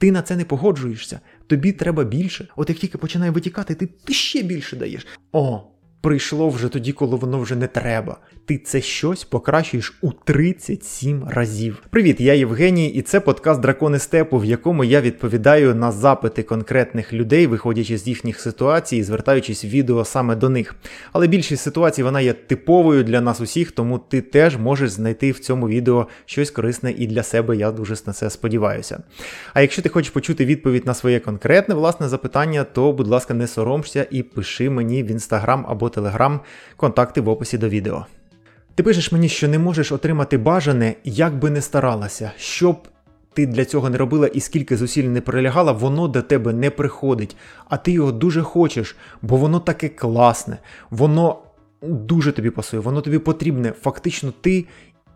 Ти на це не погоджуєшся. Тобі треба більше. От як тільки починає витікати, ти, ти ще більше даєш. О, прийшло вже тоді, коли воно вже не треба. Ти це щось покращуєш у 37 разів. Привіт, я Євгеній, і це подкаст Дракони Степу, в якому я відповідаю на запити конкретних людей, виходячи з їхніх ситуацій і звертаючись в відео саме до них. Але більшість ситуацій вона є типовою для нас усіх, тому ти теж можеш знайти в цьому відео щось корисне і для себе. Я дуже на це сподіваюся. А якщо ти хочеш почути відповідь на своє конкретне власне запитання, то будь ласка, не соромся і пиши мені в інстаграм або телеграм, контакти в описі до відео. Ти пишеш мені, що не можеш отримати бажане, як би не старалася, щоб ти для цього не робила і скільки зусиль не прилягала, воно до тебе не приходить, а ти його дуже хочеш, бо воно таке класне, воно дуже тобі пасує, воно тобі потрібне. Фактично, ти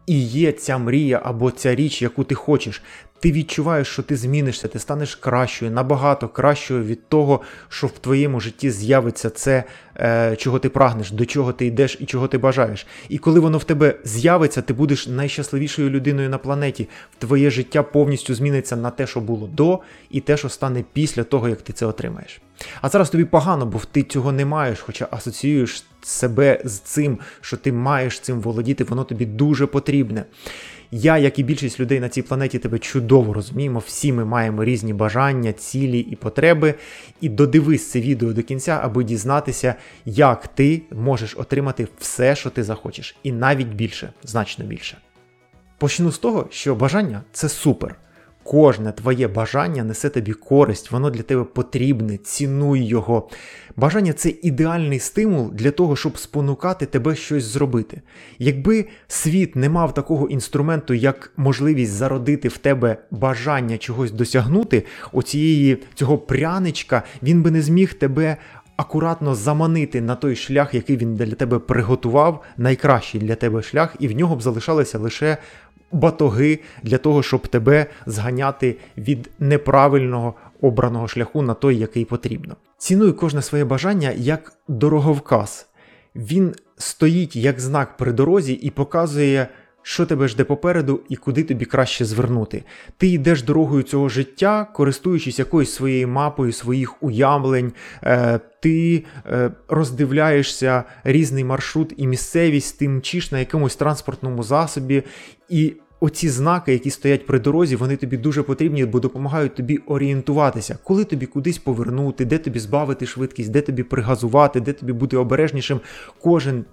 і є ця мрія або ця річ, яку ти хочеш. Ти відчуваєш, що ти змінишся, ти станеш кращою, набагато кращою від того, що в твоєму житті з'явиться це, е, чого ти прагнеш, до чого ти йдеш і чого ти бажаєш. І коли воно в тебе з'явиться, ти будеш найщасливішою людиною на планеті. Твоє життя повністю зміниться на те, що було до, і те, що стане після того, як ти це отримаєш. А зараз тобі погано, бо ти цього не маєш, хоча асоціюєш себе з цим, що ти маєш цим володіти, воно тобі дуже потрібне. Я, як і більшість людей на цій планеті, тебе чудово розуміємо. Всі ми маємо різні бажання, цілі і потреби. І додивись це відео до кінця, аби дізнатися, як ти можеш отримати все, що ти захочеш, і навіть більше, значно більше. Почну з того, що бажання це супер. Кожне твоє бажання несе тобі користь, воно для тебе потрібне, цінуй його. Бажання це ідеальний стимул для того, щоб спонукати тебе щось зробити. Якби світ не мав такого інструменту, як можливість зародити в тебе бажання чогось досягнути, оцієї цього пряничка, він би не зміг тебе. Акуратно заманити на той шлях, який він для тебе приготував, найкращий для тебе шлях, і в нього б залишалися лише батоги для того, щоб тебе зганяти від неправильного обраного шляху на той, який потрібно. Цінуй кожне своє бажання як дороговказ. Він стоїть як знак при дорозі і показує. Що тебе жде попереду і куди тобі краще звернути? Ти йдеш дорогою цього життя, користуючись якоюсь своєю мапою, своїх уявлень, е, ти е, роздивляєшся різний маршрут і місцевість, ти мчиш на якомусь транспортному засобі, і Оці знаки, які стоять при дорозі, вони тобі дуже потрібні, бо допомагають тобі орієнтуватися, коли тобі кудись повернути, де тобі збавити швидкість, де тобі пригазувати, де тобі бути обережнішим. Кожен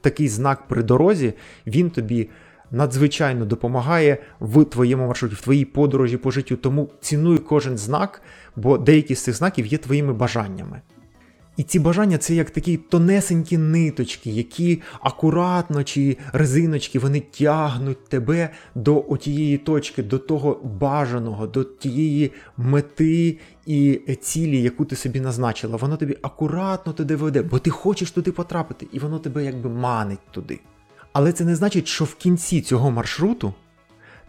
такий знак при дорозі, він тобі надзвичайно допомагає в твоєму маршруті, в твоїй подорожі по життю. Тому цінуй кожен знак, бо деякі з цих знаків є твоїми бажаннями. І ці бажання це як такі тонесенькі ниточки, які акуратно чи резиночки вони тягнуть тебе до отієї точки, до того бажаного, до тієї мети і цілі, яку ти собі назначила. Воно тобі акуратно туди веде, бо ти хочеш туди потрапити, і воно тебе якби манить туди. Але це не значить, що в кінці цього маршруту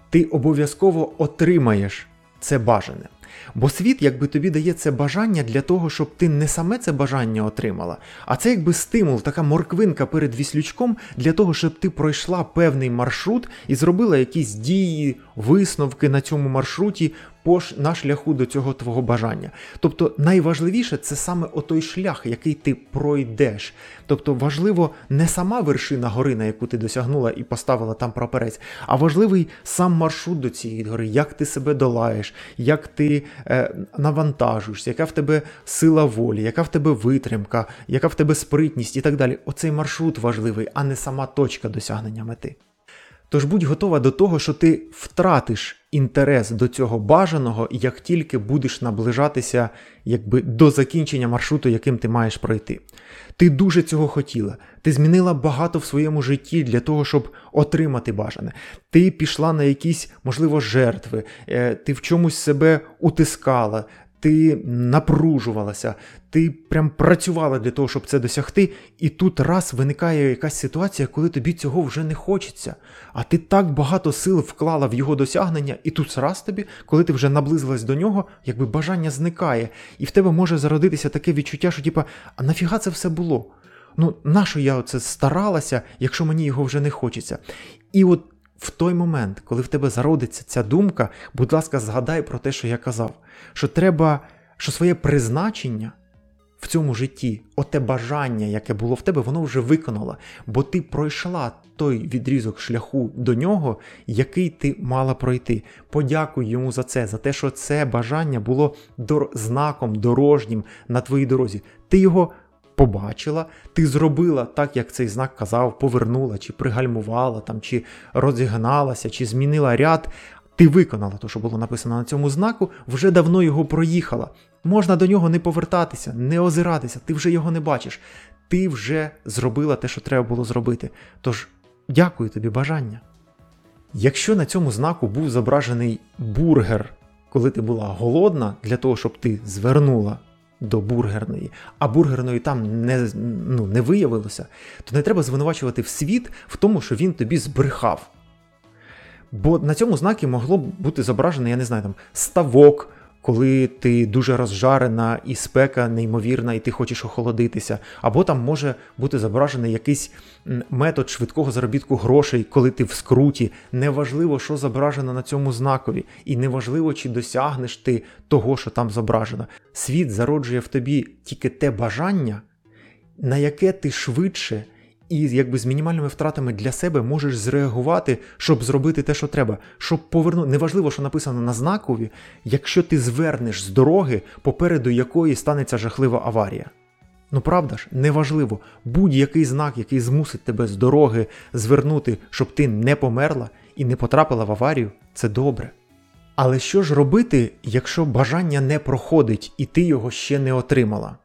ти обов'язково отримаєш це бажане. Бо світ якби тобі дає це бажання для того, щоб ти не саме це бажання отримала, а це якби стимул, така морквинка перед віслючком для того, щоб ти пройшла певний маршрут і зробила якісь дії, висновки на цьому маршруті на шляху до цього твого бажання. Тобто найважливіше це саме отой шлях, який ти пройдеш. Тобто важливо не сама вершина гори, на яку ти досягнула і поставила там прапорець, а важливий сам маршрут до цієї гори, як ти себе долаєш, як ти е, навантажуєшся, яка в тебе сила волі, яка в тебе витримка, яка в тебе спритність і так далі. Оцей маршрут важливий, а не сама точка досягнення мети. Тож будь готова до того, що ти втратиш інтерес до цього бажаного, як тільки будеш наближатися якби, до закінчення маршруту, яким ти маєш пройти. Ти дуже цього хотіла, ти змінила багато в своєму житті для того, щоб отримати бажане. Ти пішла на якісь, можливо, жертви, е, ти в чомусь себе утискала, ти напружувалася, ти прям працювала для того, щоб це досягти, і тут раз виникає якась ситуація, коли тобі цього вже не хочеться. А ти так багато сил вклала в його досягнення, і тут раз тобі, коли ти вже наблизилась до нього, якби бажання зникає, і в тебе може зародитися таке відчуття, що типа, а нафіга це все було? Ну, нащо я оце старалася, якщо мені його вже не хочеться? І от в той момент, коли в тебе зародиться ця думка, будь ласка, згадай про те, що я казав, що треба, що своє призначення в цьому житті, оте бажання, яке було в тебе, воно вже виконало, бо ти пройшла той відрізок шляху до нього, який ти мала пройти. Подякуй йому за це, за те, що це бажання було дор... знаком дорожнім на твоїй дорозі. Ти його. Побачила, ти зробила так, як цей знак казав, повернула, чи пригальмувала, там, чи розігналася, чи змінила ряд. Ти виконала те, що було написано на цьому знаку, вже давно його проїхала. Можна до нього не повертатися, не озиратися, ти вже його не бачиш. Ти вже зробила те, що треба було зробити. Тож, дякую тобі, бажання. Якщо на цьому знаку був зображений бургер, коли ти була голодна, для того, щоб ти звернула до бургерної, а бургерної там не ну, не виявилося, то не треба звинувачувати в світ в тому, що він тобі збрехав. Бо на цьому знакі могло б бути зображено, я не знаю, там ставок, коли ти дуже розжарена і спека неймовірна, і ти хочеш охолодитися, або там може бути зображений якийсь метод швидкого заробітку грошей, коли ти в скруті. Неважливо, що зображено на цьому знакові, і неважливо, чи досягнеш ти того, що там зображено. Світ зароджує в тобі тільки те бажання, на яке ти швидше і якби з мінімальними втратами для себе можеш зреагувати, щоб зробити те, що треба, щоб повернути. Неважливо, що написано на знакові, якщо ти звернеш з дороги, попереду якої станеться жахлива аварія. Ну правда ж, неважливо, будь-який знак, який змусить тебе з дороги звернути, щоб ти не померла і не потрапила в аварію, це добре. Але що ж робити, якщо бажання не проходить і ти його ще не отримала?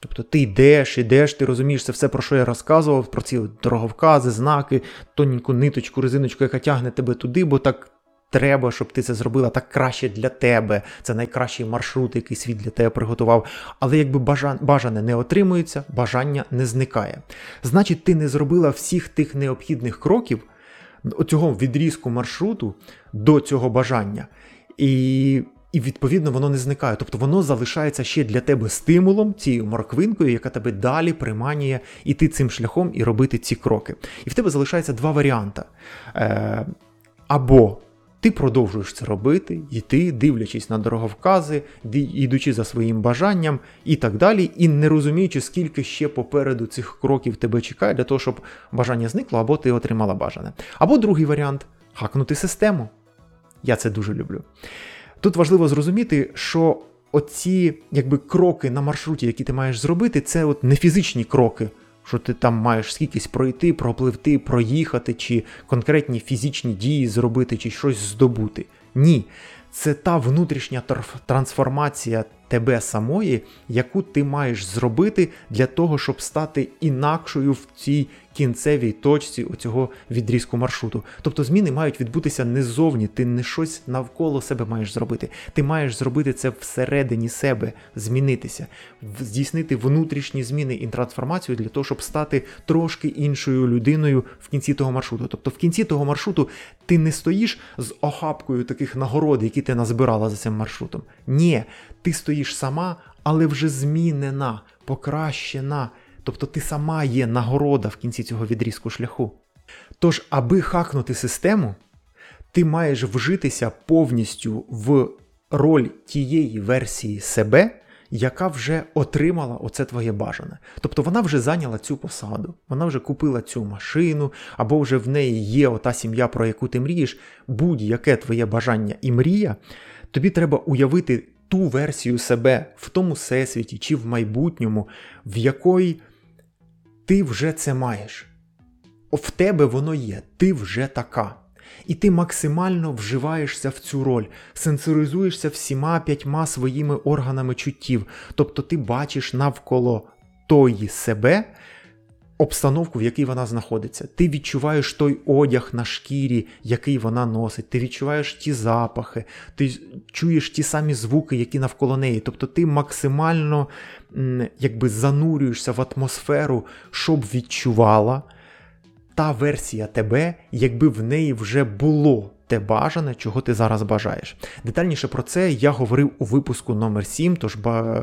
Тобто ти йдеш, йдеш, ти розумієш це все, про що я розказував, про ці дороговкази, знаки, тоненьку ниточку, резиночку, яка тягне тебе туди, бо так треба, щоб ти це зробила так краще для тебе. Це найкращий маршрут, який світ для тебе приготував. Але якби бажане не отримується, бажання не зникає. Значить, ти не зробила всіх тих необхідних кроків оцього відрізку маршруту до цього бажання. І і відповідно воно не зникає. Тобто воно залишається ще для тебе стимулом, цією морквинкою, яка тебе далі приманює іти цим шляхом і робити ці кроки. І в тебе залишається два варіанти. Е, Або ти продовжуєш це робити, йти, дивлячись на дороговкази, йдучи за своїм бажанням і так далі, і не розуміючи, скільки ще попереду цих кроків тебе чекає, для того, щоб бажання зникло, або ти отримала бажане. Або другий варіант хакнути систему. Я це дуже люблю. Тут важливо зрозуміти, що оці якби кроки на маршруті, які ти маєш зробити, це от не фізичні кроки, що ти там маєш скількись пройти, пропливти, проїхати, чи конкретні фізичні дії зробити, чи щось здобути. Ні. Це та внутрішня трансформація тебе самої, яку ти маєш зробити для того, щоб стати інакшою в цій кінцевій точці оцього відрізку маршруту. Тобто зміни мають відбутися не ззовні, ти не щось навколо себе маєш зробити. Ти маєш зробити це всередині себе, змінитися, здійснити внутрішні зміни і трансформацію для того, щоб стати трошки іншою людиною в кінці того маршруту. Тобто в кінці того маршруту ти не стоїш з охапкою таких нагород, які ти назбирала за цим маршрутом. Ні, ти стоїш сама, але вже змінена, покращена. Тобто ти сама є нагорода в кінці цього відрізку шляху. Тож, аби хакнути систему, ти маєш вжитися повністю в роль тієї версії себе, яка вже отримала оце твоє бажане. Тобто вона вже зайняла цю посаду, вона вже купила цю машину, або вже в неї є ота сім'я, про яку ти мрієш, будь-яке твоє бажання і мрія, тобі треба уявити ту версію себе в тому всесвіті чи в майбутньому, в якої ти вже це маєш. В тебе воно є, ти вже така. І ти максимально вживаєшся в цю роль, сенсоризуєшся всіма п'ятьма своїми органами чуттів. Тобто ти бачиш навколо тої себе обстановку, в якій вона знаходиться. Ти відчуваєш той одяг на шкірі, який вона носить, ти відчуваєш ті запахи, ти чуєш ті самі звуки, які навколо неї. Тобто ти максимально якби занурюєшся в атмосферу, щоб відчувала та версія тебе, якби в неї вже було. Те бажане, чого ти зараз бажаєш. Детальніше про це я говорив у випуску номер 7 тож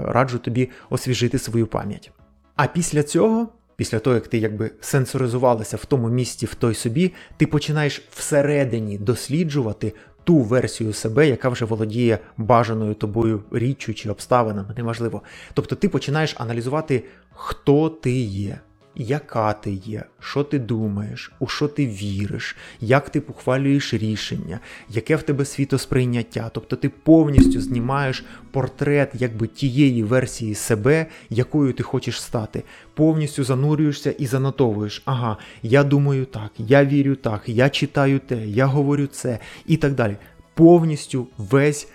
раджу тобі освіжити свою пам'ять. А після цього Після того, як ти якби сенсоризувалася в тому місці, в той собі, ти починаєш всередині досліджувати ту версію себе, яка вже володіє бажаною тобою річчю чи обставинами, неважливо. Тобто ти починаєш аналізувати, хто ти є яка ти є, що ти думаєш, у що ти віриш, як ти ухвалюєш рішення, яке в тебе світосприйняття. Тобто ти повністю знімаєш портрет якби тієї версії себе, якою ти хочеш стати. Повністю занурюєшся і занотовуєш. Ага, я думаю так, я вірю так, я читаю те, я говорю це і так далі. Повністю весь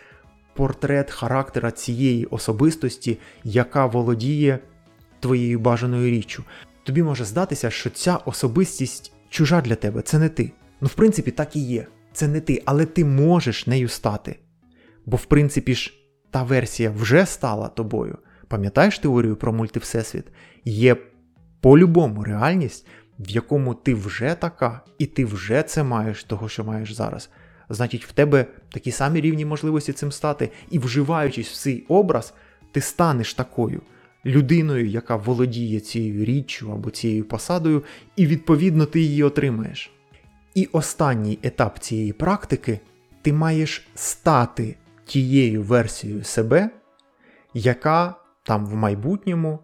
портрет характера цієї особистості, яка володіє твоєю бажаною річчю тобі може здатися, що ця особистість чужа для тебе, це не ти. Ну, в принципі, так і є. Це не ти, але ти можеш нею стати. Бо, в принципі ж, та версія вже стала тобою. Пам'ятаєш теорію про мультивсесвіт? Є по-любому реальність, в якому ти вже така, і ти вже це маєш, того, що маєш зараз. Значить, в тебе такі самі рівні можливості цим стати, і вживаючись в цей образ, ти станеш такою людиною, яка володіє цією річчю або цією посадою, і відповідно ти її отримаєш. І останній етап цієї практики ти маєш стати тією версією себе, яка там в майбутньому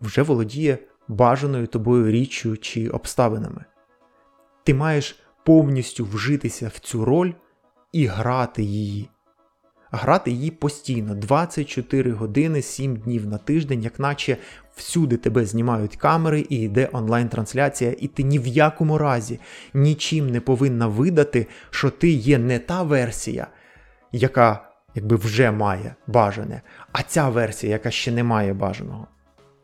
вже володіє бажаною тобою річчю чи обставинами. Ти маєш повністю вжитися в цю роль і грати її грати її постійно. 24 години, 7 днів на тиждень, як наче всюди тебе знімають камери і йде онлайн-трансляція, і ти ні в якому разі нічим не повинна видати, що ти є не та версія, яка якби вже має бажане, а ця версія, яка ще не має бажаного.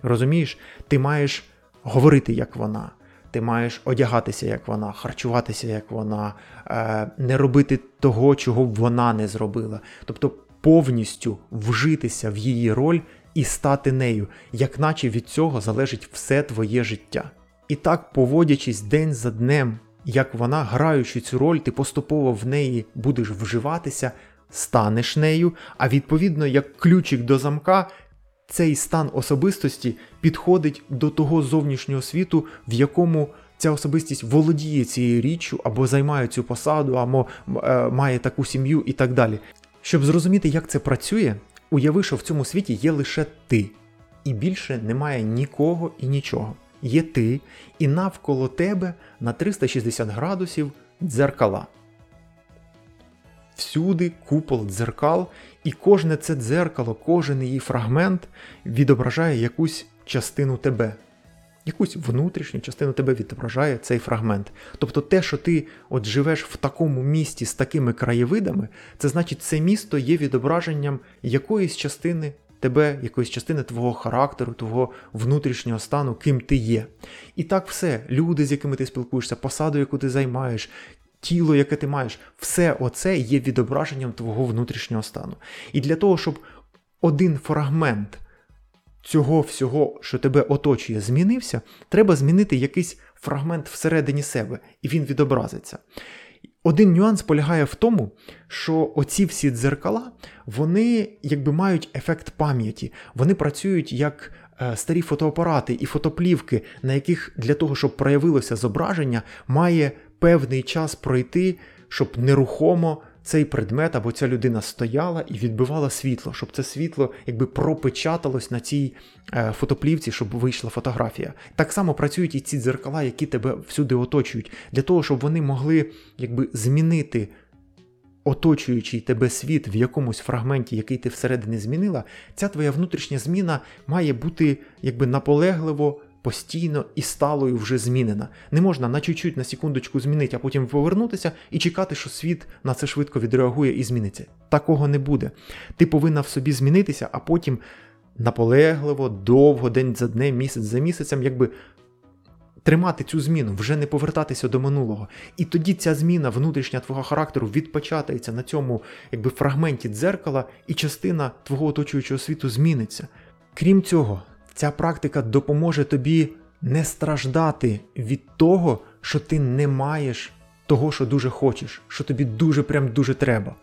Розумієш, ти маєш говорити як вона ти маєш одягатися, як вона, харчуватися, як вона, е, не робити того, чого б вона не зробила. Тобто повністю вжитися в її роль і стати нею, як наче від цього залежить все твоє життя. І так, поводячись день за днем, як вона, граючи цю роль, ти поступово в неї будеш вживатися, станеш нею, а відповідно, як ключик до замка, цей стан особистості підходить до того зовнішнього світу, в якому ця особистість володіє цією річчю, або займає цю посаду, або е, має таку сім'ю і так далі. Щоб зрозуміти, як це працює, уяви, що в цьому світі є лише ти, і більше немає нікого і нічого. Є ти, і навколо тебе на 360 градусів дзеркала всюди купол дзеркал, і кожне це дзеркало, кожен її фрагмент відображає якусь частину тебе. Якусь внутрішню частину тебе відображає цей фрагмент. Тобто те, що ти от живеш в такому місті з такими краєвидами, це значить, це місто є відображенням якоїсь частини тебе, якоїсь частини твого характеру, твого внутрішнього стану, ким ти є. І так все, люди, з якими ти спілкуєшся, посаду, яку ти займаєш, тіло, яке ти маєш, все оце є відображенням твого внутрішнього стану. І для того, щоб один фрагмент цього всього, що тебе оточує, змінився, треба змінити якийсь фрагмент всередині себе, і він відобразиться. Один нюанс полягає в тому, що оці всі дзеркала, вони якби мають ефект пам'яті, вони працюють як е, старі фотоапарати і фотоплівки, на яких для того, щоб проявилося зображення, має певний час пройти, щоб нерухомо цей предмет або ця людина стояла і відбивала світло, щоб це світло якби пропечаталось на цій е, фотоплівці, щоб вийшла фотографія. Так само працюють і ці дзеркала, які тебе всюди оточують, для того, щоб вони могли якби змінити. Оточуючий тебе світ в якомусь фрагменті, який ти всередині змінила, ця твоя внутрішня зміна має бути якби наполегливо постійно і сталою вже змінена. Не можна на чуть-чуть, на секундочку змінити, а потім повернутися і чекати, що світ на це швидко відреагує і зміниться. Такого не буде. Ти повинна в собі змінитися, а потім наполегливо, довго, день за днем, місяць за місяцем, якби. Тримати цю зміну, вже не повертатися до минулого. І тоді ця зміна внутрішня твого характеру відпочатається на цьому якби фрагменті дзеркала, і частина твого оточуючого світу зміниться. Крім цього, Ця практика допоможе тобі не страждати від того, що ти не маєш того, що дуже хочеш, що тобі дуже прям дуже треба.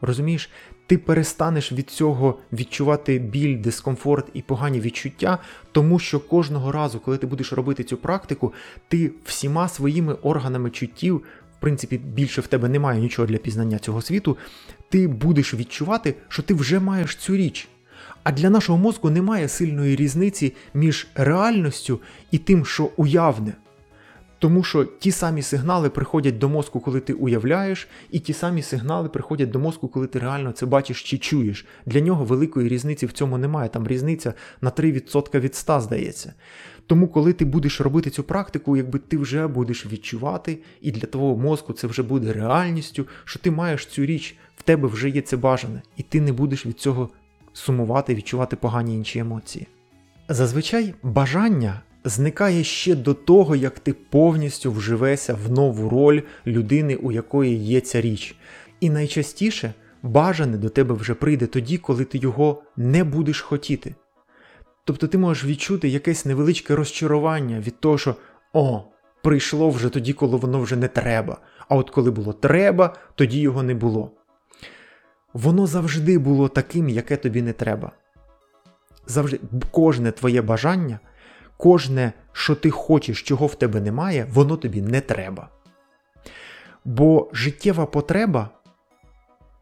Розумієш, ти перестанеш від цього відчувати біль, дискомфорт і погані відчуття, тому що кожного разу, коли ти будеш робити цю практику, ти всіма своїми органами чуттів, в принципі, більше в тебе немає нічого для пізнання цього світу, ти будеш відчувати, що ти вже маєш цю річ. А для нашого мозку немає сильної різниці між реальністю і тим, що уявне. Тому що ті самі сигнали приходять до мозку, коли ти уявляєш, і ті самі сигнали приходять до мозку, коли ти реально це бачиш чи чуєш. Для нього великої різниці в цьому немає. Там різниця на 3% від 100, здається. Тому, коли ти будеш робити цю практику, якби ти вже будеш відчувати, і для твого мозку це вже буде реальністю, що ти маєш цю річ, в тебе вже є це бажане, і ти не будеш від цього сумувати, відчувати погані інші емоції. Зазвичай бажання зникає ще до того, як ти повністю вживешся в нову роль людини, у якої є ця річ. І найчастіше бажане до тебе вже прийде тоді, коли ти його не будеш хотіти. Тобто ти можеш відчути якесь невеличке розчарування від того, що о, прийшло вже тоді, коли воно вже не треба. А от коли було треба, тоді його не було. Воно завжди було таким, яке тобі не треба. Завжди кожне твоє бажання кожне, що ти хочеш, чого в тебе немає, воно тобі не треба. Бо життєва потреба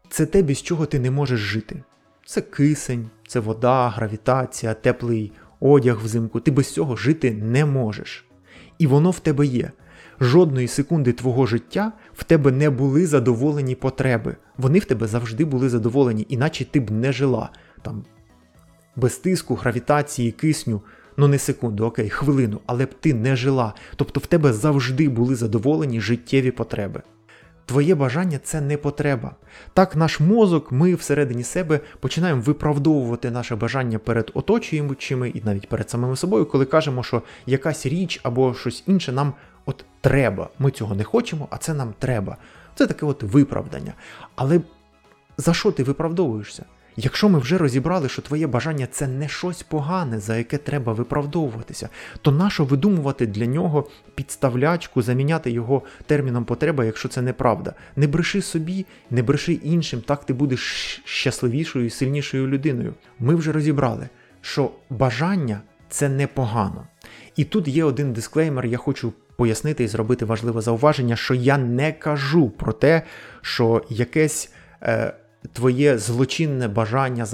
це те, без чого ти не можеш жити. Це кисень, це вода, гравітація, теплий одяг взимку. Ти без цього жити не можеш. І воно в тебе є. Жодної секунди твого життя в тебе не були задоволені потреби. Вони в тебе завжди були задоволені, іначе ти б не жила. Там, Без тиску, гравітації, кисню ну не секунду, окей, хвилину, але б ти не жила. Тобто в тебе завжди були задоволені життєві потреби. Твоє бажання це не потреба. Так, наш мозок, ми всередині себе починаємо виправдовувати наше бажання перед оточуючими і навіть перед самими собою, коли кажемо, що якась річ або щось інше нам от треба. Ми цього не хочемо, а це нам треба. Це таке от виправдання. Але за що ти виправдовуєшся? Якщо ми вже розібрали, що твоє бажання це не щось погане, за яке треба виправдовуватися, то нащо видумувати для нього підставлячку, заміняти його терміном потреба, якщо це неправда? Не бреши собі, не бреши іншим, так ти будеш щасливішою і сильнішою людиною. Ми вже розібрали, що бажання це непогано. І тут є один дисклеймер, я хочу пояснити і зробити важливе зауваження, що я не кажу про те, що якесь. Е, твоє злочинне бажання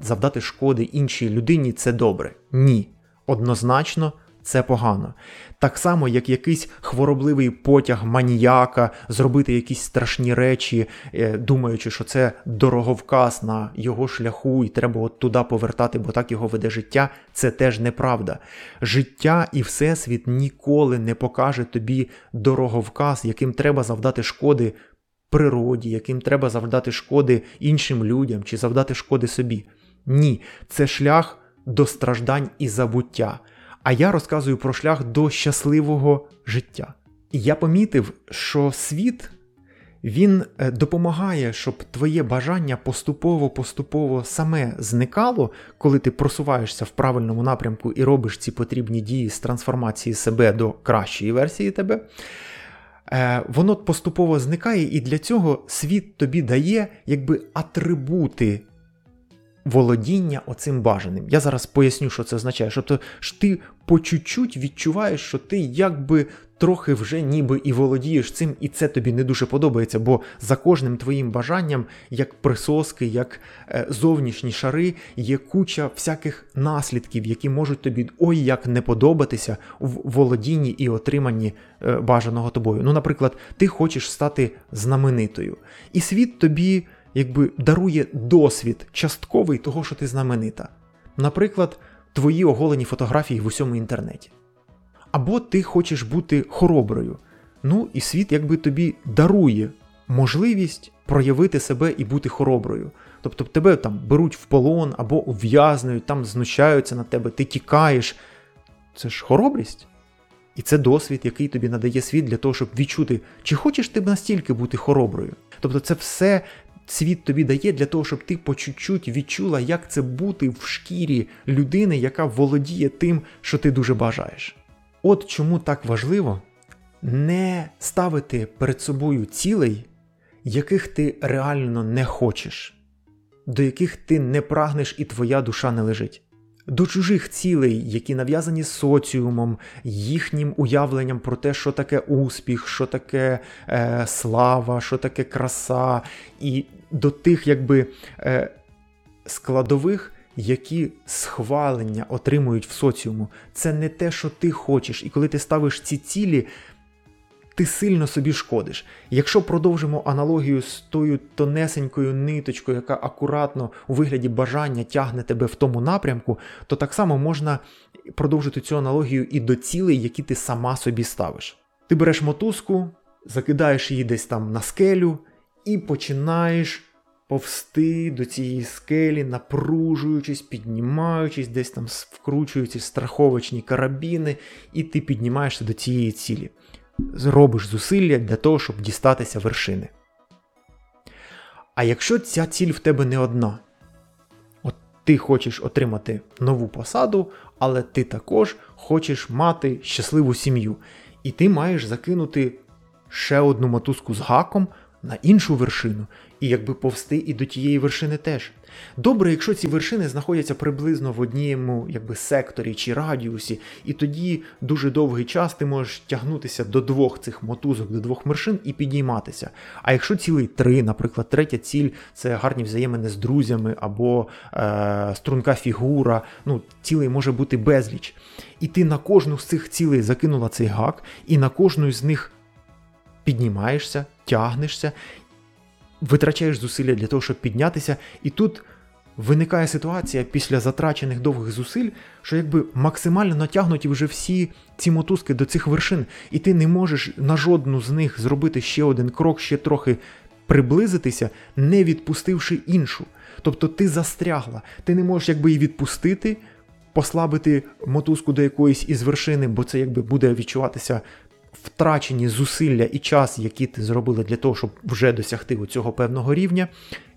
завдати шкоди іншій людині це добре. Ні. Однозначно. Це погано. Так само, як якийсь хворобливий потяг маніяка, зробити якісь страшні речі, е, думаючи, що це дороговказ на його шляху, і треба от туди повертати, бо так його веде життя, це теж неправда. Життя і Всесвіт ніколи не покаже тобі дороговказ, яким треба завдати шкоди природі, яким треба завдати шкоди іншим людям чи завдати шкоди собі. Ні, це шлях до страждань і забуття. А я розказую про шлях до щасливого життя. І я помітив, що світ він е, допомагає, щоб твоє бажання поступово-поступово саме зникало, коли ти просуваєшся в правильному напрямку і робиш ці потрібні дії з трансформації себе до кращої версії тебе. Е, воно поступово зникає, і для цього світ тобі дає якби атрибути володіння оцим бажаним. Я зараз поясню, що це означає. Тобто ти по чуть-чуть відчуваєш, що ти якби трохи вже ніби і володієш цим, і це тобі не дуже подобається, бо за кожним твоїм бажанням, як присоски, як е, зовнішні шари, є куча всяких наслідків, які можуть тобі ой як не подобатися в володінні і отриманні е, бажаного тобою. Ну, наприклад, ти хочеш стати знаменитою, і світ тобі якби дарує досвід частковий того, що ти знаменита. Наприклад, твої оголені фотографії в усьому інтернеті. Або ти хочеш бути хороброю. Ну і світ якби тобі дарує можливість проявити себе і бути хороброю. Тобто тебе там беруть в полон або ув'язнують, там знущаються на тебе, ти тікаєш. Це ж хоробрість. І це досвід, який тобі надає світ для того, щоб відчути, чи хочеш ти настільки бути хороброю. Тобто це все світ тобі дає для того, щоб ти по чуть-чуть відчула, як це бути в шкірі людини, яка володіє тим, що ти дуже бажаєш. От чому так важливо не ставити перед собою цілей, яких ти реально не хочеш. до яких ти не прагнеш і твоя душа не лежить. До чужих цілей, які нав'язані соціумом, їхнім уявленням про те, що таке успіх, що таке е, слава, що таке краса, і до тих якби е, складових, які схвалення отримують в соціуму. Це не те, що ти хочеш. І коли ти ставиш ці цілі, ти сильно собі шкодиш. Якщо продовжимо аналогію з тою тонесенькою ниточкою, яка акуратно у вигляді бажання тягне тебе в тому напрямку, то так само можна продовжити цю аналогію і до цілей, які ти сама собі ставиш. Ти береш мотузку, закидаєш її десь там на скелю і починаєш повсти до цієї скелі, напружуючись, піднімаючись, десь там вкручуються страховочні карабіни, і ти піднімаєшся до цієї цілі. Зробиш зусилля для того, щоб дістатися вершини. А якщо ця ціль в тебе не одна, от ти хочеш отримати нову посаду, але ти також хочеш мати щасливу сім'ю, і ти маєш закинути ще одну мотузку з гаком на іншу вершину, і якби повсти і до тієї вершини теж. Добре, якщо ці вершини знаходяться приблизно в однієму якби, секторі чи радіусі, і тоді дуже довгий час ти можеш тягнутися до двох цих мотузок, до двох вершин і підійматися. А якщо цілий три, наприклад, третя ціль це гарні взаємини з друзями або е, струнка фігура, ну, цілей може бути безліч. І ти на кожну з цих цілей закинула цей гак, і на кожну з них піднімаєшся, тягнешся, витрачаєш зусилля для того, щоб піднятися, і тут виникає ситуація після затрачених довгих зусиль, що якби максимально натягнуті вже всі ці мотузки до цих вершин, і ти не можеш на жодну з них зробити ще один крок, ще трохи приблизитися, не відпустивши іншу. Тобто ти застрягла, ти не можеш якби її відпустити. Послабити мотузку до якоїсь із вершини, бо це якби буде відчуватися втрачені зусилля і час, які ти зробила для того, щоб вже досягти цього певного рівня,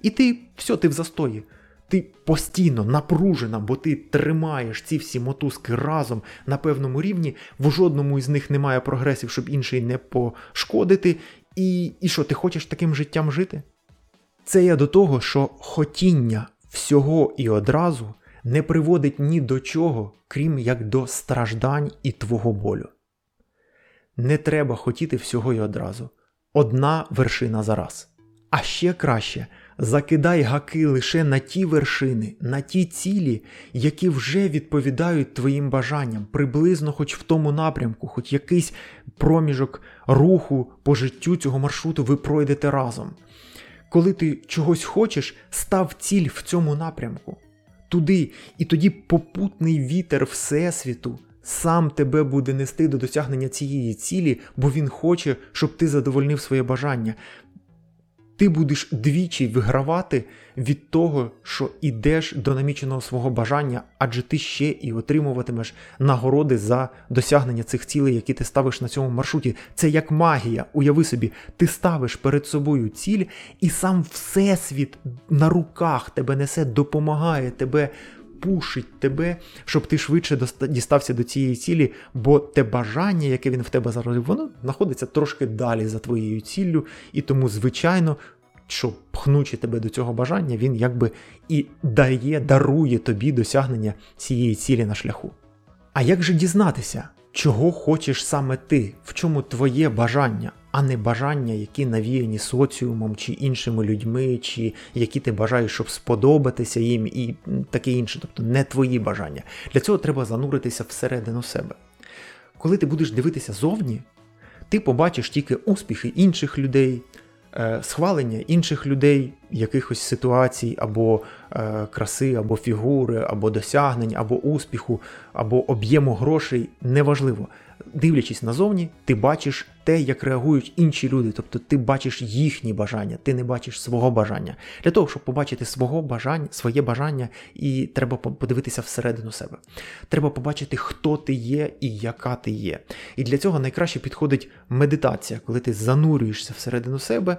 і ти все, ти в застої. Ти постійно напружена, бо ти тримаєш ці всі мотузки разом на певному рівні, в жодному із них немає прогресів, щоб інший не пошкодити. І і що, ти хочеш таким життям жити? Це я до того, що хотіння всього і одразу не приводить ні до чого, крім як до страждань і твого болю. Не треба хотіти всього й одразу. Одна вершина за раз. А ще краще закидай гаки лише на ті вершини, на ті цілі, які вже відповідають твоїм бажанням, приблизно хоч в тому напрямку, хоч якийсь проміжок руху по життю цього маршруту ви пройдете разом. Коли ти чогось хочеш, став ціль в цьому напрямку. Туди, і тоді попутний вітер Всесвіту сам тебе буде нести до досягнення цієї цілі, бо він хоче, щоб ти задовольнив своє бажання. Ти будеш двічі вигравати від того, що йдеш до наміченого свого бажання, адже ти ще і отримуватимеш нагороди за досягнення цих цілей, які ти ставиш на цьому маршруті. Це як магія. Уяви собі, ти ставиш перед собою ціль, і сам Всесвіт на руках тебе несе, допомагає тебе пушить тебе, щоб ти швидше дістався до цієї цілі, бо те бажання, яке він в тебе заробив, воно знаходиться трошки далі за твоєю ціллю, і тому, звичайно, що пхнучи тебе до цього бажання, він якби і дає, дарує тобі досягнення цієї цілі на шляху. А як же дізнатися, чого хочеш саме ти, в чому твоє бажання? А не бажання, які навіяні соціумом чи іншими людьми, чи які ти бажаєш, щоб сподобатися їм, і таке інше, тобто не твої бажання. Для цього треба зануритися всередину себе. Коли ти будеш дивитися зовні, ти побачиш тільки успіхи інших людей, е, схвалення інших людей, якихось ситуацій, або е, краси, або фігури, або досягнень, або успіху, або об'єму грошей неважливо дивлячись назовні, ти бачиш те, як реагують інші люди, тобто ти бачиш їхні бажання, ти не бачиш свого бажання. Для того, щоб побачити свого бажання, своє бажання, і треба подивитися всередину себе. Треба побачити, хто ти є і яка ти є. І для цього найкраще підходить медитація, коли ти занурюєшся всередину себе,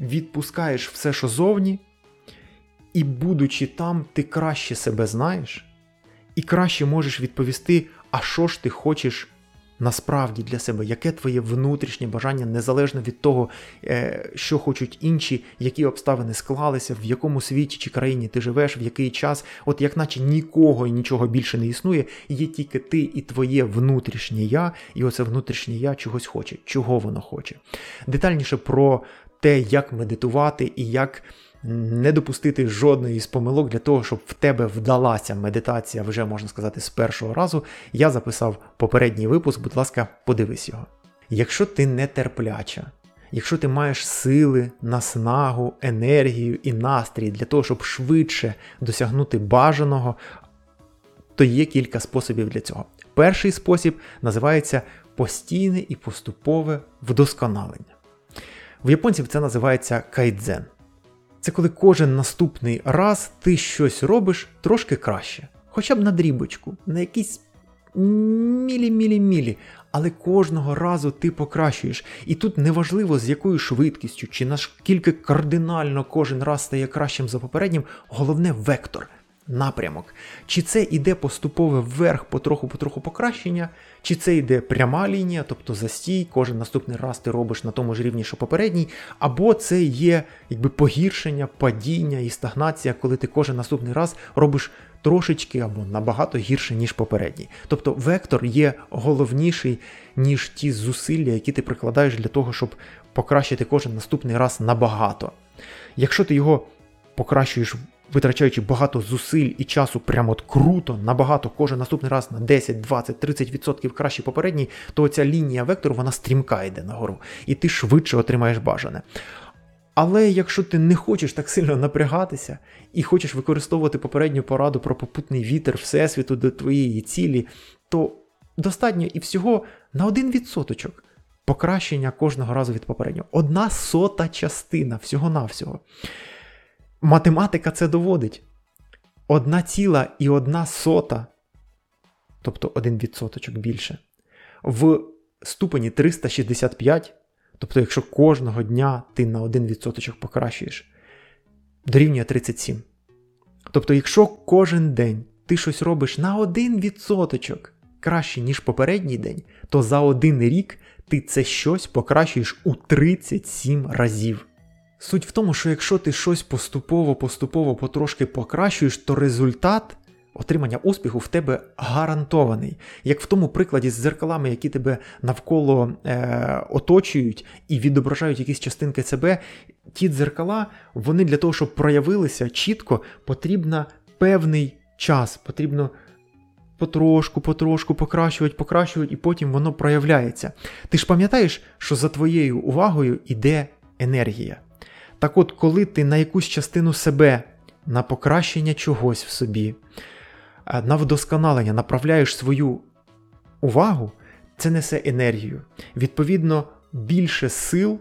відпускаєш все, що зовні, і, будучи там, ти краще себе знаєш. І краще можеш відповісти, а що ж ти хочеш насправді для себе, яке твоє внутрішнє бажання, незалежно від того, е, що хочуть інші, які обставини склалися, в якому світі чи країні ти живеш, в який час, от як наче нікого і нічого більше не існує, є тільки ти і твоє внутрішнє я, і оце внутрішнє я чогось хоче, чого воно хоче. Детальніше про те, як медитувати і як не допустити жодної з помилок для того, щоб в тебе вдалася медитація, вже можна сказати, з першого разу, я записав попередній випуск, будь ласка, подивись його. Якщо ти нетерпляча, якщо ти маєш сили, наснагу, енергію і настрій для того, щоб швидше досягнути бажаного, то є кілька способів для цього. Перший спосіб називається постійне і поступове вдосконалення. В японців це називається кайдзен. Це коли кожен наступний раз ти щось робиш трошки краще. Хоча б на дрібочку, на якісь мілі-мілі-мілі. Але кожного разу ти покращуєш. І тут неважливо з якою швидкістю, чи наскільки кардинально кожен раз стає кращим за попереднім, головне вектор напрямок. Чи це йде поступове вверх, потроху-потроху покращення, чи це йде пряма лінія, тобто застій, кожен наступний раз ти робиш на тому ж рівні, що попередній, або це є якби погіршення, падіння і стагнація, коли ти кожен наступний раз робиш трошечки або набагато гірше, ніж попередній. Тобто вектор є головніший, ніж ті зусилля, які ти прикладаєш для того, щоб покращити кожен наступний раз набагато. Якщо ти його покращуєш витрачаючи багато зусиль і часу, прямо от круто, набагато кожен наступний раз на 10, 20, 30% краще попередній, то ця лінія вектору вона стрімка йде нагору, і ти швидше отримаєш бажане. Але якщо ти не хочеш так сильно напрягатися і хочеш використовувати попередню пораду про попутний вітер Всесвіту до твоєї цілі, то достатньо і всього на один відсоточок покращення кожного разу від попереднього. Одна сота частина всього-навсього. Математика це доводить. Одна ціла і одна сота, тобто один відсоточок більше, в ступені 365, тобто, якщо кожного дня ти на один відсоточок покращуєш, дорівнює 37. Тобто, якщо кожен день ти щось робиш на один відсоточок краще, ніж попередній день, то за один рік ти це щось покращуєш у 37 разів. Суть в тому, що якщо ти щось поступово-поступово потрошки покращуєш, то результат отримання успіху в тебе гарантований. Як в тому прикладі з зеркалами, які тебе навколо е, оточують і відображають якісь частинки себе, ті дзеркала, вони для того, щоб проявилися чітко, потрібно певний час, потрібно. Потрошку, потрошку покращувати, покращувати, і потім воно проявляється. Ти ж пам'ятаєш, що за твоєю увагою йде енергія. Так от, коли ти на якусь частину себе, на покращення чогось в собі, е, на вдосконалення направляєш свою увагу, це несе енергію. Відповідно, більше сил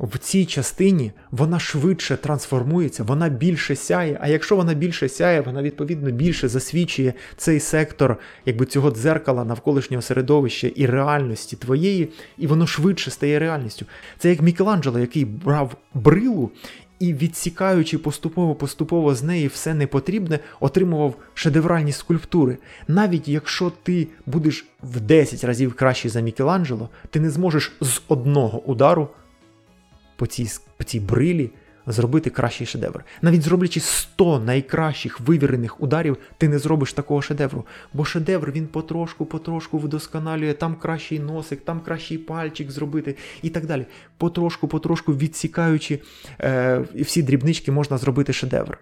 в цій частині вона швидше трансформується, вона більше сяє. А якщо вона більше сяє, вона відповідно більше засвічує цей сектор якби цього дзеркала навколишнього середовища і реальності твоєї, і воно швидше стає реальністю. Це як Мікеланджело, який брав брилу. І відсікаючи поступово-поступово з неї все непотрібне, отримував шедевральні скульптури. Навіть якщо ти будеш в 10 разів кращий за Мікеланджело, ти не зможеш з одного удару по цій по цій брилі зробити кращий шедевр. Навіть зроблячи 100 найкращих вивірених ударів, ти не зробиш такого шедевру. Бо шедевр він потрошку-потрошку вдосконалює, там кращий носик, там кращий пальчик зробити і так далі. Потрошку-потрошку відсікаючи е, всі дрібнички, можна зробити шедевр.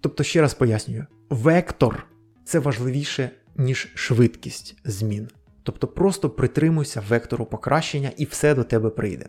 Тобто, ще раз пояснюю: вектор це важливіше, ніж швидкість змін. Тобто просто притримуйся вектору покращення і все до тебе прийде.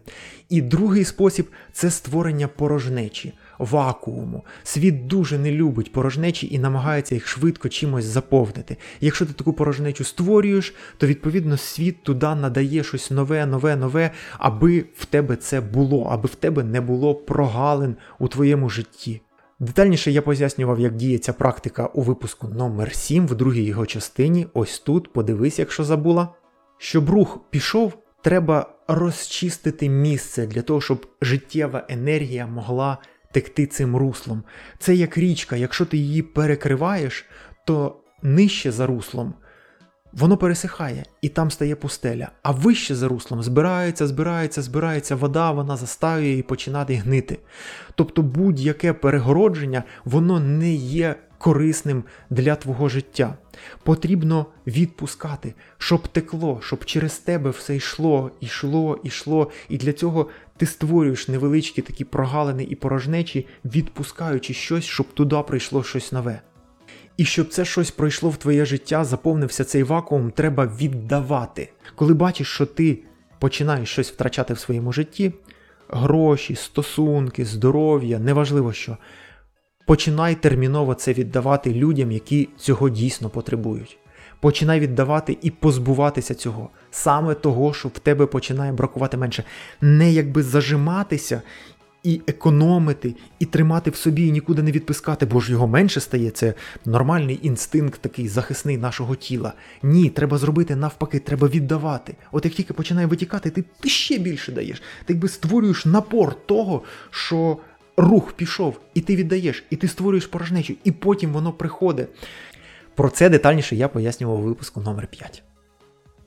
І другий спосіб це створення порожнечі, вакууму. Світ дуже не любить порожнечі і намагається їх швидко чимось заповнити. Якщо ти таку порожнечу створюєш, то відповідно світ туди надає щось нове, нове, нове, аби в тебе це було, аби в тебе не було прогалин у твоєму житті. Детальніше я пояснював, як діє ця практика у випуску номер 7 в другій його частині. Ось тут, подивись, якщо забула. Щоб рух пішов, треба розчистити місце для того, щоб життєва енергія могла текти цим руслом. Це як річка, якщо ти її перекриваєш, то нижче за руслом воно пересихає і там стає пустеля. А вище за руслом збирається, збирається, збирається вода, вона застаює і починає гнити. Тобто будь-яке перегородження, воно не є корисним для твого життя. Потрібно відпускати, щоб текло, щоб через тебе все йшло, йшло, йшло. І для цього ти створюєш невеличкі такі прогалини і порожнечі, відпускаючи щось, щоб туди прийшло щось нове. І щоб це щось пройшло в твоє життя, заповнився цей вакуум, треба віддавати. Коли бачиш, що ти починаєш щось втрачати в своєму житті, гроші, стосунки, здоров'я, неважливо що, починай терміново це віддавати людям, які цього дійсно потребують. Починай віддавати і позбуватися цього, саме того, що в тебе починає бракувати менше. Не якби зажиматися і економити, і тримати в собі, і нікуди не відпускати, бо ж його менше стає. Це нормальний інстинкт, такий захисний нашого тіла. Ні, треба зробити навпаки, треба віддавати. От як тільки починає витікати, ти, ти ще більше даєш. Ти якби створюєш напор того, що рух пішов, і ти віддаєш, і ти створюєш порожнечу, і потім воно приходить. Про це детальніше я пояснював у випуску номер 5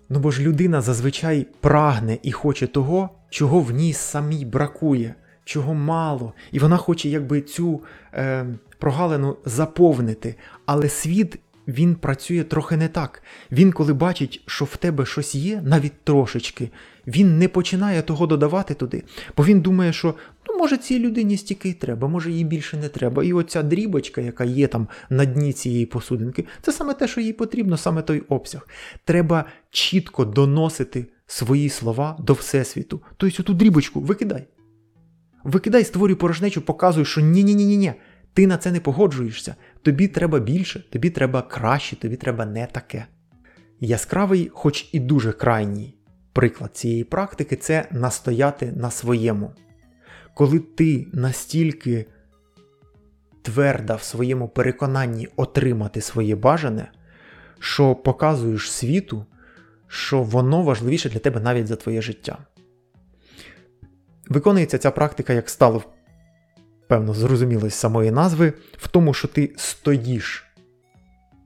Ну бо ж людина зазвичай прагне і хоче того, чого в ній самій бракує чого мало, і вона хоче якби цю е, прогалину заповнити. Але світ він працює трохи не так. Він, коли бачить, що в тебе щось є, навіть трошечки, він не починає того додавати туди, бо він думає, що ну, може цій людині стільки й треба, може їй більше не треба. І оця дрібочка, яка є там на дні цієї посудинки, це саме те, що їй потрібно, саме той обсяг. Треба чітко доносити свої слова до Всесвіту. Тобто оту дрібочку викидай. Викидай, створюй порожнечу, показуй, що ні-ні-ні-ні, ти на це не погоджуєшся. Тобі треба більше, тобі треба краще, тобі треба не таке. Яскравий, хоч і дуже крайній приклад цієї практики це настояти на своєму. Коли ти настільки тверда в своєму переконанні отримати своє бажане, що показуєш світу, що воно важливіше для тебе навіть за твоє життя. Виконується ця практика, як стало певно зрозуміло з самої назви, в тому, що ти стоїш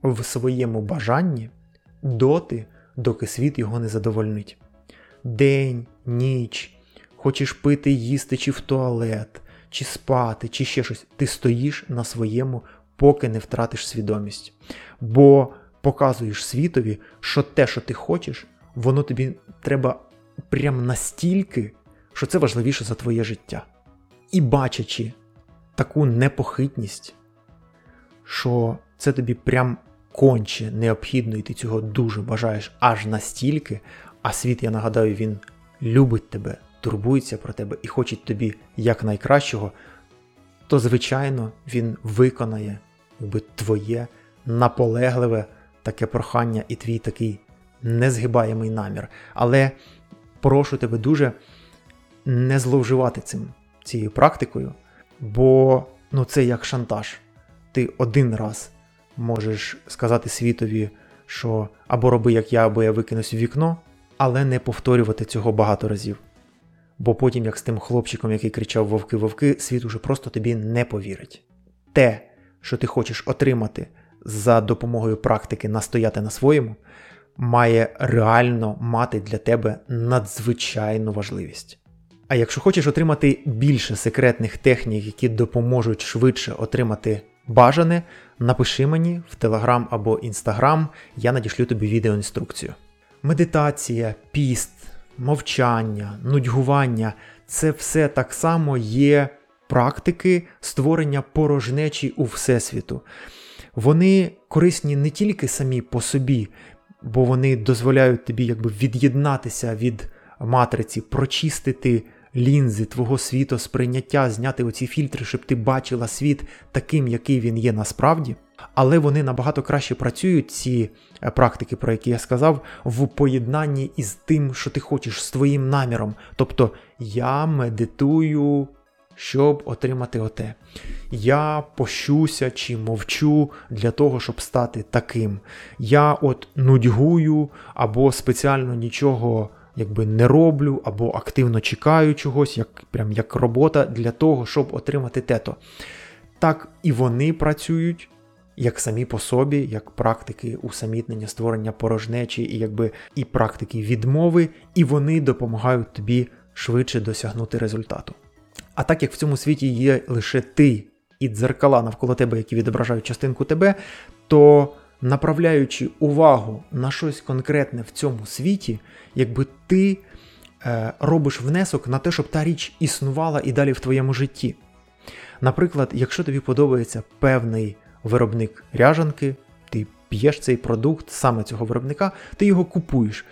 в своєму бажанні доти, доки світ його не задовольнить. День, ніч, хочеш пити, їсти, чи в туалет, чи спати, чи ще щось. Ти стоїш на своєму, поки не втратиш свідомість. Бо показуєш світові, що те, що ти хочеш, воно тобі треба прям настільки що це важливіше за твоє життя. І бачачи таку непохитність, що це тобі прям конче необхідно, і ти цього дуже бажаєш аж настільки, а світ, я нагадаю, він любить тебе, турбується про тебе і хоче тобі якнайкращого, то, звичайно, він виконає якби, твоє наполегливе таке прохання і твій такий незгибаємий намір. Але прошу тебе дуже не зловживати цим, цією практикою, бо ну, це як шантаж. Ти один раз можеш сказати світові, що або роби, як я, або я викинусь в вікно, але не повторювати цього багато разів. Бо потім, як з тим хлопчиком, який кричав Вовки-вовки, світ уже просто тобі не повірить. Те, що ти хочеш отримати за допомогою практики настояти на своєму, має реально мати для тебе надзвичайну важливість. А якщо хочеш отримати більше секретних технік, які допоможуть швидше отримати бажане, напиши мені в Телеграм або Інстаграм, я надішлю тобі відеоінструкцію. Медитація, піст, мовчання, нудьгування це все так само є практики створення порожнечі у Всесвіту. Вони корисні не тільки самі по собі, бо вони дозволяють тобі якби від'єднатися від матриці, прочистити лінзи твого світосприйняття, зняти оці фільтри, щоб ти бачила світ таким, який він є насправді. Але вони набагато краще працюють, ці е, практики, про які я сказав, в поєднанні із тим, що ти хочеш, з твоїм наміром. Тобто я медитую, щоб отримати оте. Я пощуся чи мовчу для того, щоб стати таким. Я от нудьгую або спеціально нічого якби не роблю або активно чекаю чогось, як прям як робота для того, щоб отримати тето. Так і вони працюють, як самі по собі, як практики усамітнення, створення порожнечі, і якби і практики відмови, і вони допомагають тобі швидше досягнути результату. А так як в цьому світі є лише ти і дзеркала навколо тебе, які відображають частинку тебе, то направляючи увагу на щось конкретне в цьому світі, якби ти е, робиш внесок на те, щоб та річ існувала і далі в твоєму житті. Наприклад, якщо тобі подобається певний виробник ряжанки, ти п'єш цей продукт саме цього виробника, ти його купуєш.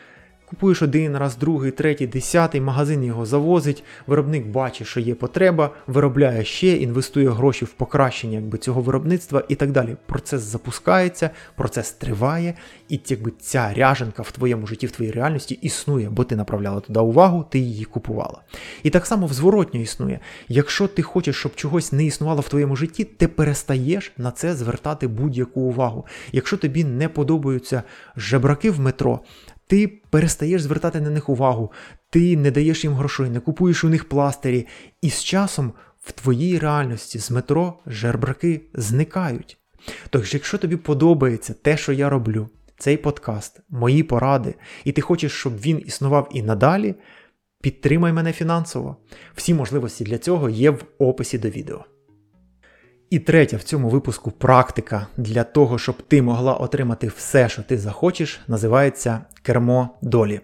Купуєш один раз, другий, третій, десятий, магазин його завозить, виробник бачить, що є потреба, виробляє ще, інвестує гроші в покращення якби, цього виробництва і так далі. Процес запускається, процес триває, і якби ця ряженка в твоєму житті, в твоїй реальності існує, бо ти направляла туди увагу, ти її купувала. І так само в зворотньо існує. Якщо ти хочеш, щоб чогось не існувало в твоєму житті, ти перестаєш на це звертати будь-яку увагу. Якщо тобі не подобаються жебраки в метро, ти перестаєш звертати на них увагу, ти не даєш їм грошей, не купуєш у них пластирі, і з часом в твоїй реальності з метро жербраки зникають. Тож, якщо тобі подобається те, що я роблю, цей подкаст, мої поради, і ти хочеш, щоб він існував і надалі, підтримай мене фінансово. Всі можливості для цього є в описі до відео. І третя в цьому випуску практика для того, щоб ти могла отримати все, що ти захочеш, називається кермо долі.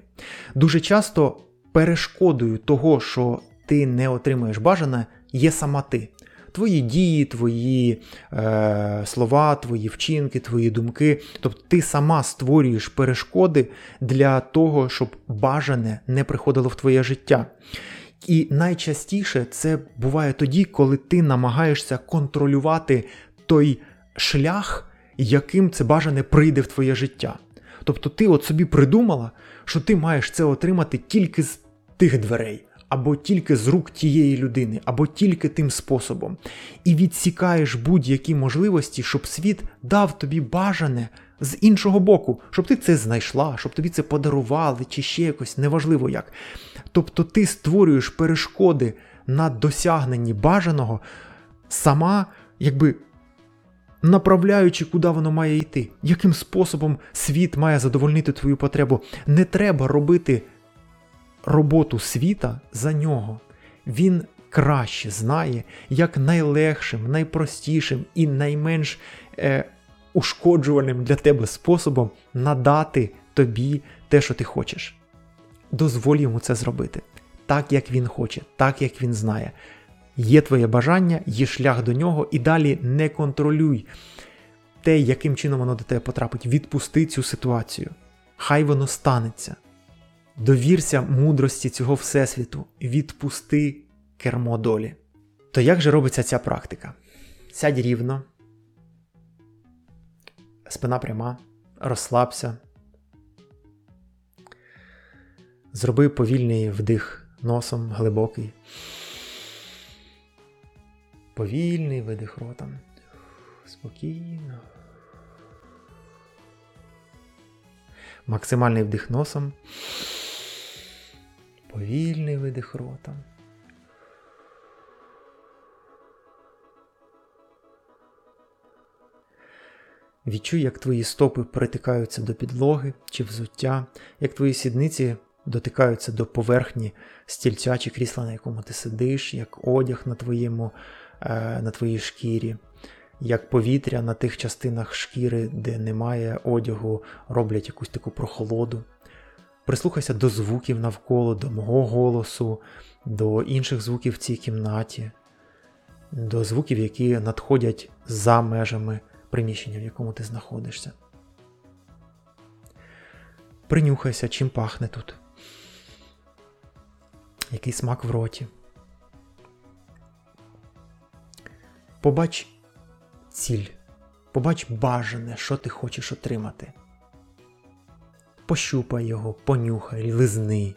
Дуже часто перешкодою того, що ти не отримуєш бажане, є сама ти. Твої дії, твої е, слова, твої вчинки, твої думки. Тобто ти сама створюєш перешкоди для того, щоб бажане не приходило в твоє життя. І найчастіше це буває тоді, коли ти намагаєшся контролювати той шлях, яким це бажане прийде в твоє життя. Тобто ти от собі придумала, що ти маєш це отримати тільки з тих дверей, або тільки з рук тієї людини, або тільки тим способом. І відсікаєш будь-які можливості, щоб світ дав тобі бажане з іншого боку, щоб ти це знайшла, щоб тобі це подарували, чи ще якось, неважливо як. Тобто ти створюєш перешкоди на досягненні бажаного, сама, якби. Направляючи, куди воно має йти, яким способом світ має задовольнити твою потребу. Не треба робити роботу світа за нього. Він краще знає, як найлегшим, найпростішим і найменш е, ушкоджувальним для тебе способом надати тобі те, що ти хочеш. Дозволь йому це зробити так, як він хоче, так як він знає. Є твоє бажання, є шлях до нього, і далі не контролюй те, яким чином воно до тебе потрапить. Відпусти цю ситуацію. Хай воно станеться. Довірся мудрості цього Всесвіту, відпусти кермо долі. То як же робиться ця практика? Сядь рівно, спина пряма, розслабся. Зроби повільний вдих носом глибокий. Повільний видих ротом. Спокійно. Максимальний вдих носом. Повільний видих ротом. Відчуй, як твої стопи притикаються до підлоги чи взуття, як твої сідниці дотикаються до поверхні стільця чи крісла, на якому ти сидиш, як одяг на твоєму, е, на твоїй шкірі, як повітря на тих частинах шкіри, де немає одягу, роблять якусь таку прохолоду. Прислухайся до звуків навколо, до мого голосу, до інших звуків в цій кімнаті, до звуків, які надходять за межами приміщення, в якому ти знаходишся. Принюхайся, чим пахне тут. Який смак в роті. Побач ціль, побач бажане, що ти хочеш отримати. Пощупай його, понюхай, лизни.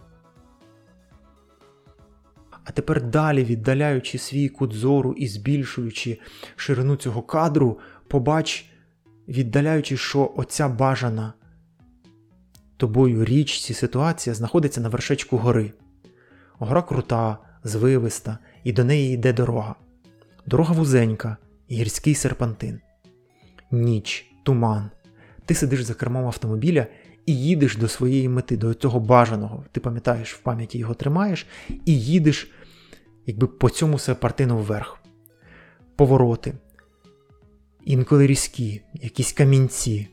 А тепер далі, віддаляючи свій кут зору і збільшуючи ширину цього кадру, побач, віддаляючи, що оця бажана тобою річ, ці ситуація знаходиться на вершечку гори. Гора крута, звивиста, і до неї йде дорога. Дорога вузенька, гірський серпантин. ніч, туман. Ти сидиш за кермом автомобіля і їдеш до своєї мети, до цього бажаного. Ти пам'ятаєш, в пам'яті його тримаєш, і їдеш якби по цьому серпартину вверх. Повороти, інколи різкі, якісь камінці.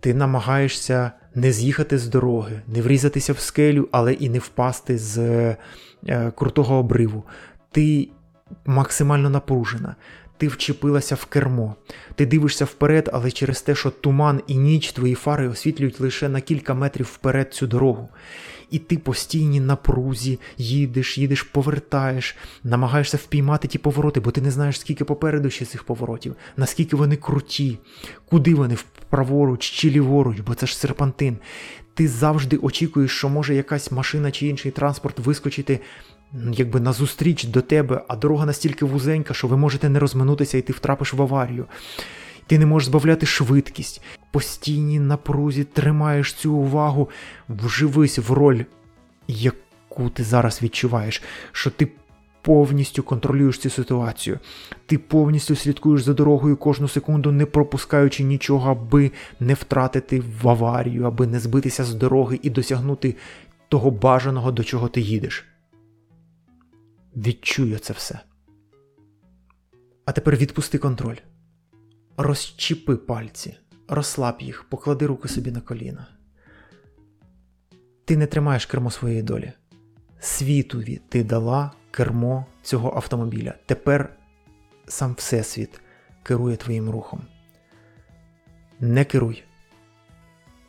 Ти намагаєшся не з'їхати з дороги, не врізатися в скелю, але і не впасти з е, крутого обриву. Ти максимально напружена. Ти вчепилася в кермо, ти дивишся вперед, але через те, що туман і ніч твої фари освітлюють лише на кілька метрів вперед цю дорогу. І ти постійні напрузі, їдеш, їдеш, повертаєш, намагаєшся впіймати ті повороти, бо ти не знаєш, скільки попереду ще цих поворотів, наскільки вони круті, куди вони праворуч чи ліворуч, бо це ж серпантин. Ти завжди очікуєш, що може якась машина чи інший транспорт вискочити якби назустріч до тебе, а дорога настільки вузенька, що ви можете не розминутися і ти втрапиш в аварію. Ти не можеш збавляти швидкість, постійній напрузі тримаєш цю увагу, вживись в роль, яку ти зараз відчуваєш, що ти повністю контролюєш цю ситуацію. Ти повністю слідкуєш за дорогою кожну секунду, не пропускаючи нічого, аби не втратити в аварію, аби не збитися з дороги і досягнути того бажаного, до чого ти їдеш. Відчую це все. А тепер відпусти контроль. Розчіпи пальці, розслаб їх, поклади руки собі на коліна. Ти не тримаєш кермо своєї долі. Світові ти дала кермо цього автомобіля. Тепер сам Всесвіт керує твоїм рухом. Не керуй.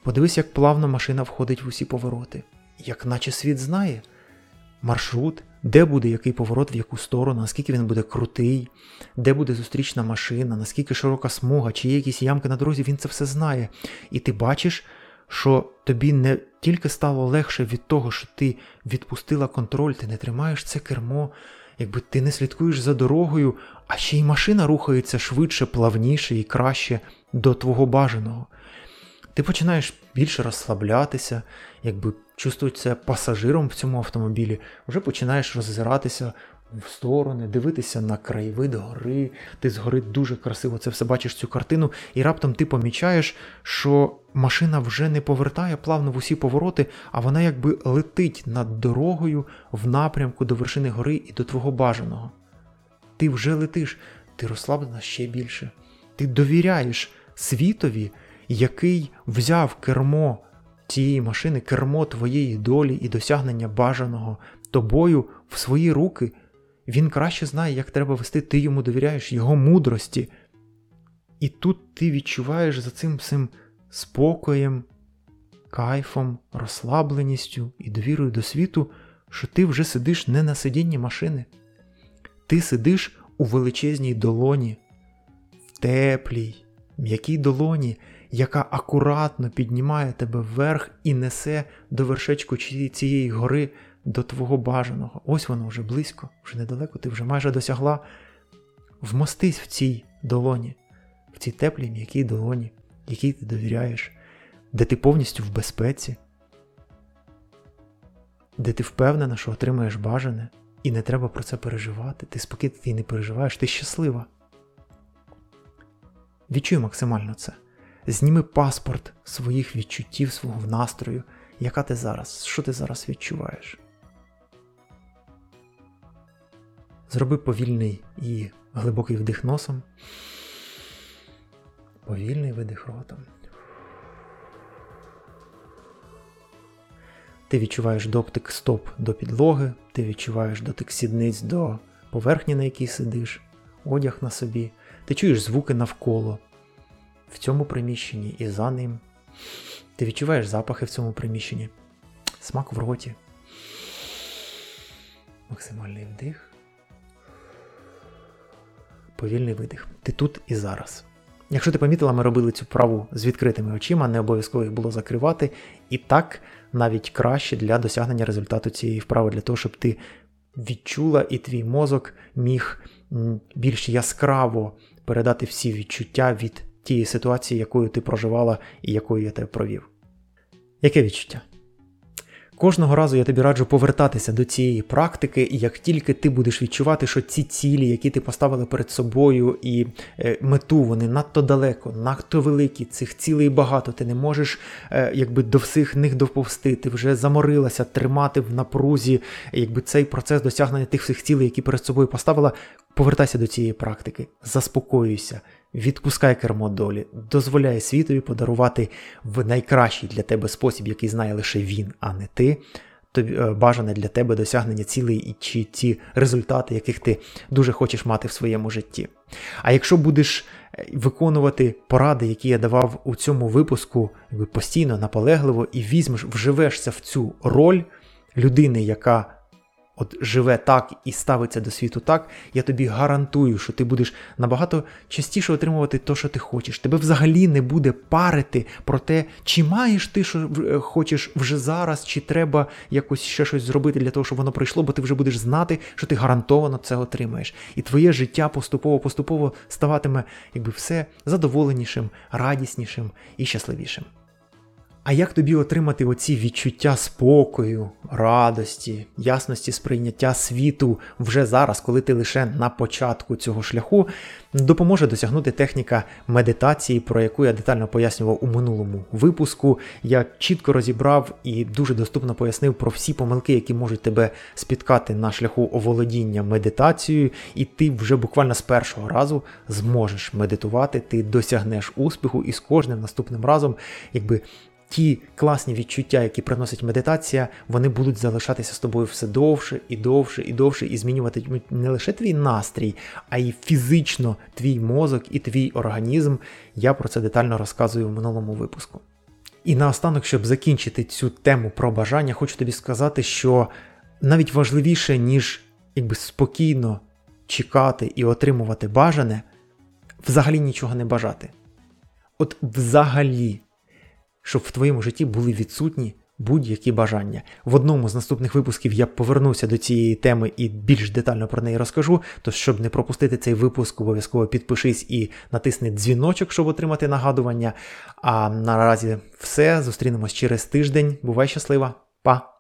Подивись, як плавно машина входить в усі повороти, як наче світ знає маршрут, де буде який поворот, в яку сторону, наскільки він буде крутий, де буде зустрічна машина, наскільки широка смуга, чи є якісь ямки на дорозі, він це все знає. І ти бачиш, що тобі не тільки стало легше від того, що ти відпустила контроль, ти не тримаєш це кермо, якби ти не слідкуєш за дорогою, а ще й машина рухається швидше, плавніше і краще до твого бажаного. Ти починаєш більше розслаблятися, якби чувствуєшся пасажиром в цьому автомобілі, вже починаєш роззиратися в сторони, дивитися на краєвид гори. Ти згори дуже красиво це все бачиш цю картину, і раптом ти помічаєш, що машина вже не повертає плавно в усі повороти, а вона якби летить над дорогою в напрямку до вершини гори і до твого бажаного. Ти вже летиш, ти розслаблена ще більше. Ти довіряєш світові, який взяв кермо цієї машини, кермо твоєї долі і досягнення бажаного тобою в свої руки. Він краще знає, як треба вести, ти йому довіряєш його мудрості. І тут ти відчуваєш за цим всім спокоєм, кайфом, розслабленістю і довірою до світу, що ти вже сидиш не на сидінні машини. Ти сидиш у величезній долоні, в теплій, м'якій долоні, яка акуратно піднімає тебе вверх і несе до вершечку цієї гори до твого бажаного. Ось воно вже близько, вже недалеко, ти вже майже досягла. Вмостись в цій долоні, в цій теплій м'якій долоні, якій ти довіряєш, де ти повністю в безпеці, де ти впевнена, що отримаєш бажане, і не треба про це переживати. Ти спокійно не переживаєш, ти щаслива. Відчуй максимально це. Зніми паспорт своїх відчуттів, свого настрою, яка ти зараз, що ти зараз відчуваєш. Зроби повільний і глибокий вдих носом, повільний видих ротом. Ти відчуваєш дотик стоп до підлоги, ти відчуваєш дотик сідниць до поверхні, на якій сидиш, одяг на собі, ти чуєш звуки навколо в цьому приміщенні і за ним. Ти відчуваєш запахи в цьому приміщенні, смак в роті. Максимальний вдих. Повільний видих. Ти тут і зараз. Якщо ти помітила, ми робили цю вправу з відкритими очима, не обов'язково їх було закривати. І так навіть краще для досягнення результату цієї вправи, для того, щоб ти відчула і твій мозок міг більш яскраво передати всі відчуття від тієї ситуації, якою ти проживала і якою я тебе провів. Яке відчуття? Кожного разу я тобі раджу повертатися до цієї практики, і як тільки ти будеш відчувати, що ці цілі, які ти поставила перед собою, і е, мету вони надто далеко, надто великі, цих цілей багато, ти не можеш е, якби до всіх них доповсти, ти вже заморилася тримати в напрузі якби цей процес досягнення тих всіх цілей, які перед собою поставила. Повертайся до цієї практики, заспокоюйся, відпускай кермо долі, дозволяй світові подарувати в найкращий для тебе спосіб, який знає лише він, а не ти. Тобі е, бажане для тебе досягнення цілей чи ті результати, яких ти дуже хочеш мати в своєму житті. А якщо будеш е, виконувати поради, які я давав у цьому випуску, постійно, наполегливо, і візьмеш, вживешся в цю роль людини, яка от живе так і ставиться до світу так, я тобі гарантую, що ти будеш набагато частіше отримувати те, що ти хочеш. Тебе взагалі не буде парити про те, чи маєш ти що е, хочеш вже зараз, чи треба якось ще щось зробити для того, щоб воно прийшло, бо ти вже будеш знати, що ти гарантовано це отримаєш. І твоє життя поступово-поступово ставатиме якби все задоволенішим, радіснішим і щасливішим. А як тобі отримати оці відчуття спокою, радості, ясності сприйняття світу вже зараз, коли ти лише на початку цього шляху, допоможе досягнути техніка медитації, про яку я детально пояснював у минулому випуску. Я чітко розібрав і дуже доступно пояснив про всі помилки, які можуть тебе спіткати на шляху оволодіння медитацією, і ти вже буквально з першого разу зможеш медитувати, ти досягнеш успіху, і з кожним наступним разом, якби ті класні відчуття, які приносить медитація, вони будуть залишатися з тобою все довше і довше і довше, і змінювати не лише твій настрій, а й фізично твій мозок і твій організм. Я про це детально розказую в минулому випуску. І наостанок, щоб закінчити цю тему про бажання, хочу тобі сказати, що навіть важливіше, ніж якби спокійно чекати і отримувати бажане, взагалі нічого не бажати. От взагалі щоб в твоєму житті були відсутні будь-які бажання. В одному з наступних випусків я повернуся до цієї теми і більш детально про неї розкажу. Тож, щоб не пропустити цей випуск, обов'язково підпишись і натисни дзвіночок, щоб отримати нагадування. А наразі все. Зустрінемось через тиждень. Бувай щаслива, па!